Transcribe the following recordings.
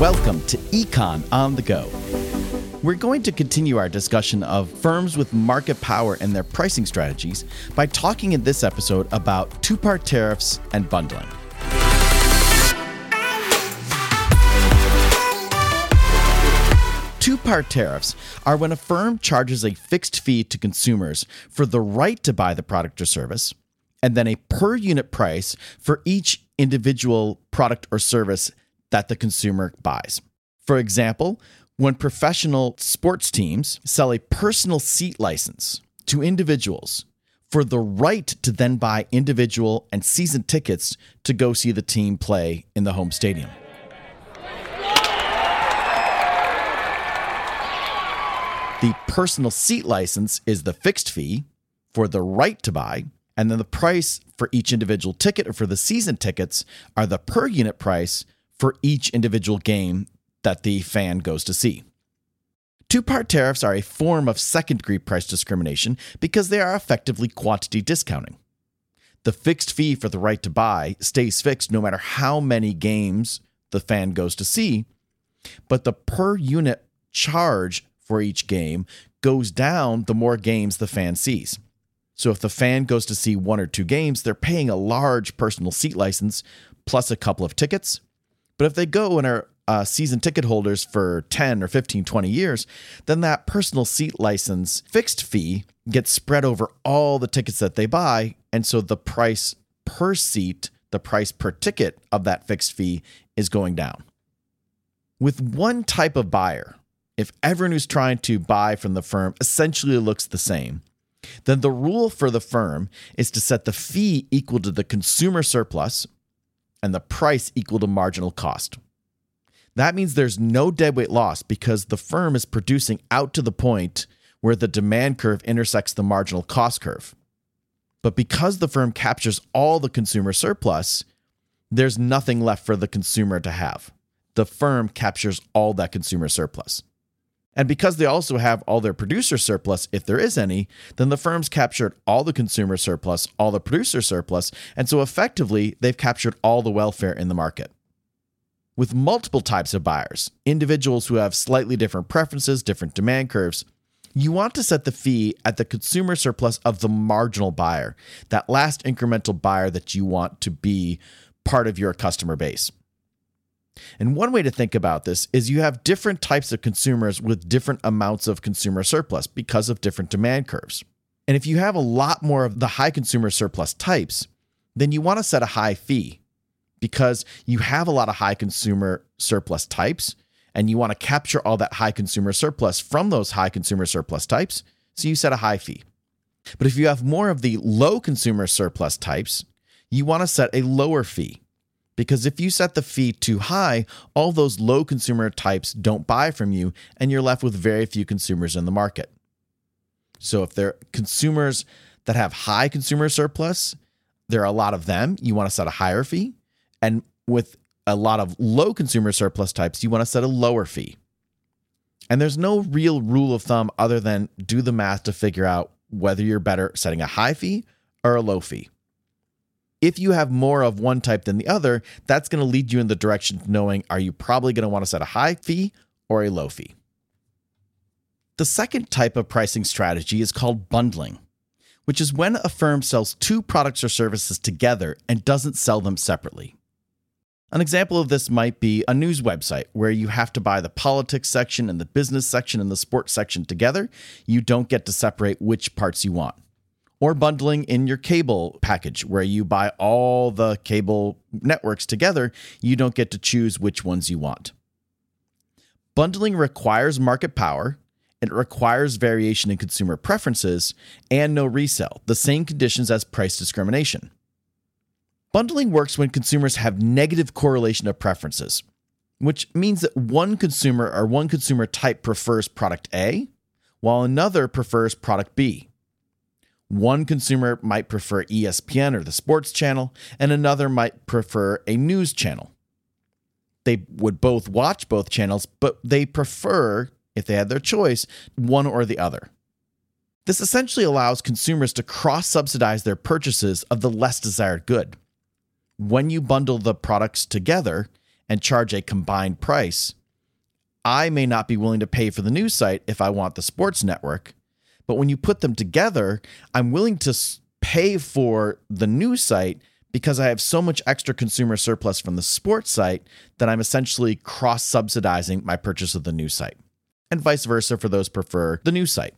Welcome to Econ on the Go. We're going to continue our discussion of firms with market power and their pricing strategies by talking in this episode about two part tariffs and bundling. Two part tariffs are when a firm charges a fixed fee to consumers for the right to buy the product or service, and then a per unit price for each individual product or service that the consumer buys. For example, when professional sports teams sell a personal seat license to individuals for the right to then buy individual and season tickets to go see the team play in the home stadium. The personal seat license is the fixed fee for the right to buy, and then the price for each individual ticket or for the season tickets are the per unit price for each individual game that the fan goes to see. Two part tariffs are a form of second degree price discrimination because they are effectively quantity discounting. The fixed fee for the right to buy stays fixed no matter how many games the fan goes to see, but the per unit charge for each game goes down the more games the fan sees. So if the fan goes to see one or two games, they're paying a large personal seat license plus a couple of tickets but if they go and are uh, season ticket holders for 10 or 15, 20 years, then that personal seat license fixed fee gets spread over all the tickets that they buy. And so the price per seat, the price per ticket of that fixed fee is going down. With one type of buyer, if everyone who's trying to buy from the firm essentially looks the same, then the rule for the firm is to set the fee equal to the consumer surplus and the price equal to marginal cost. That means there's no deadweight loss because the firm is producing out to the point where the demand curve intersects the marginal cost curve. But because the firm captures all the consumer surplus, there's nothing left for the consumer to have. The firm captures all that consumer surplus. And because they also have all their producer surplus, if there is any, then the firms captured all the consumer surplus, all the producer surplus, and so effectively they've captured all the welfare in the market. With multiple types of buyers, individuals who have slightly different preferences, different demand curves, you want to set the fee at the consumer surplus of the marginal buyer, that last incremental buyer that you want to be part of your customer base. And one way to think about this is you have different types of consumers with different amounts of consumer surplus because of different demand curves. And if you have a lot more of the high consumer surplus types, then you want to set a high fee because you have a lot of high consumer surplus types and you want to capture all that high consumer surplus from those high consumer surplus types. So you set a high fee. But if you have more of the low consumer surplus types, you want to set a lower fee because if you set the fee too high, all those low consumer types don't buy from you, and you're left with very few consumers in the market. So if there are consumers that have high consumer surplus, there are a lot of them, you want to set a higher fee. And with a lot of low consumer surplus types, you want to set a lower fee. And there's no real rule of thumb other than do the math to figure out whether you're better setting a high fee or a low fee if you have more of one type than the other, that's going to lead you in the direction of knowing are you probably going to want to set a high fee or a low fee. The second type of pricing strategy is called bundling, which is when a firm sells two products or services together and doesn't sell them separately. An example of this might be a news website where you have to buy the politics section and the business section and the sports section together. You don't get to separate which parts you want or bundling in your cable package where you buy all the cable networks together. You don't get to choose which ones you want. Bundling requires market power, it requires variation in consumer preferences, and no resale, the same conditions as price discrimination. Bundling works when consumers have negative correlation of preferences, which means that one consumer or one consumer type prefers product A, while another prefers product B. One consumer might prefer ESPN or the sports channel, and another might prefer a news channel. They would both watch both channels, but they prefer, if they had their choice, one or the other. This essentially allows consumers to cross subsidize their purchases of the less desired good. When you bundle the products together and charge a combined price, I may not be willing to pay for the news site if I want the sports network. But when you put them together, I'm willing to pay for the new site because I have so much extra consumer surplus from the sports site that I'm essentially cross subsidizing my purchase of the new site, and vice versa for those prefer the new site.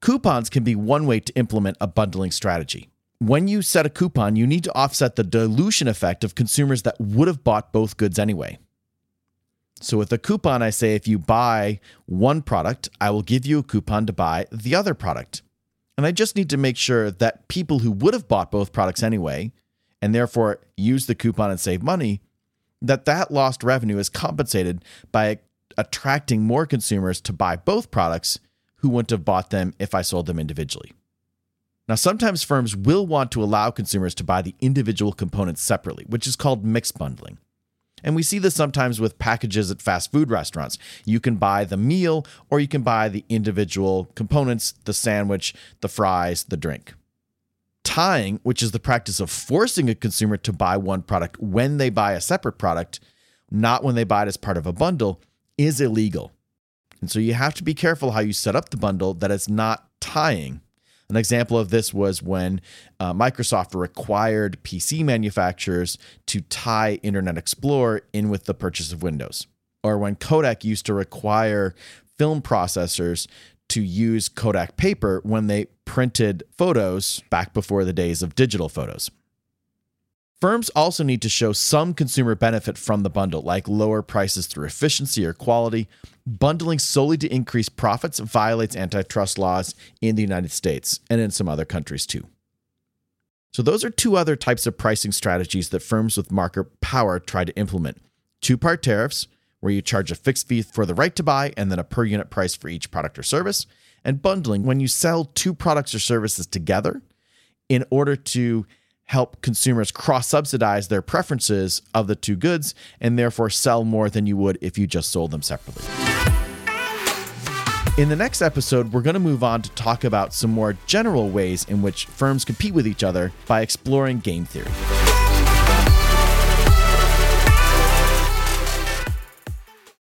Coupons can be one way to implement a bundling strategy. When you set a coupon, you need to offset the dilution effect of consumers that would have bought both goods anyway. So with a coupon, I say if you buy one product, I will give you a coupon to buy the other product. And I just need to make sure that people who would have bought both products anyway, and therefore use the coupon and save money, that that lost revenue is compensated by attracting more consumers to buy both products who wouldn't have bought them if I sold them individually. Now, sometimes firms will want to allow consumers to buy the individual components separately, which is called mixed bundling. And we see this sometimes with packages at fast food restaurants. You can buy the meal or you can buy the individual components the sandwich, the fries, the drink. Tying, which is the practice of forcing a consumer to buy one product when they buy a separate product, not when they buy it as part of a bundle, is illegal. And so you have to be careful how you set up the bundle that it's not tying an example of this was when uh, Microsoft required PC manufacturers to tie Internet Explorer in with the purchase of Windows, or when Kodak used to require film processors to use Kodak paper when they printed photos back before the days of digital photos. Firms also need to show some consumer benefit from the bundle, like lower prices through efficiency or quality. Bundling solely to increase profits violates antitrust laws in the United States and in some other countries too. So, those are two other types of pricing strategies that firms with market power try to implement two part tariffs, where you charge a fixed fee for the right to buy and then a per unit price for each product or service, and bundling, when you sell two products or services together in order to help consumers cross subsidize their preferences of the two goods and therefore sell more than you would if you just sold them separately. In the next episode, we're going to move on to talk about some more general ways in which firms compete with each other by exploring game theory.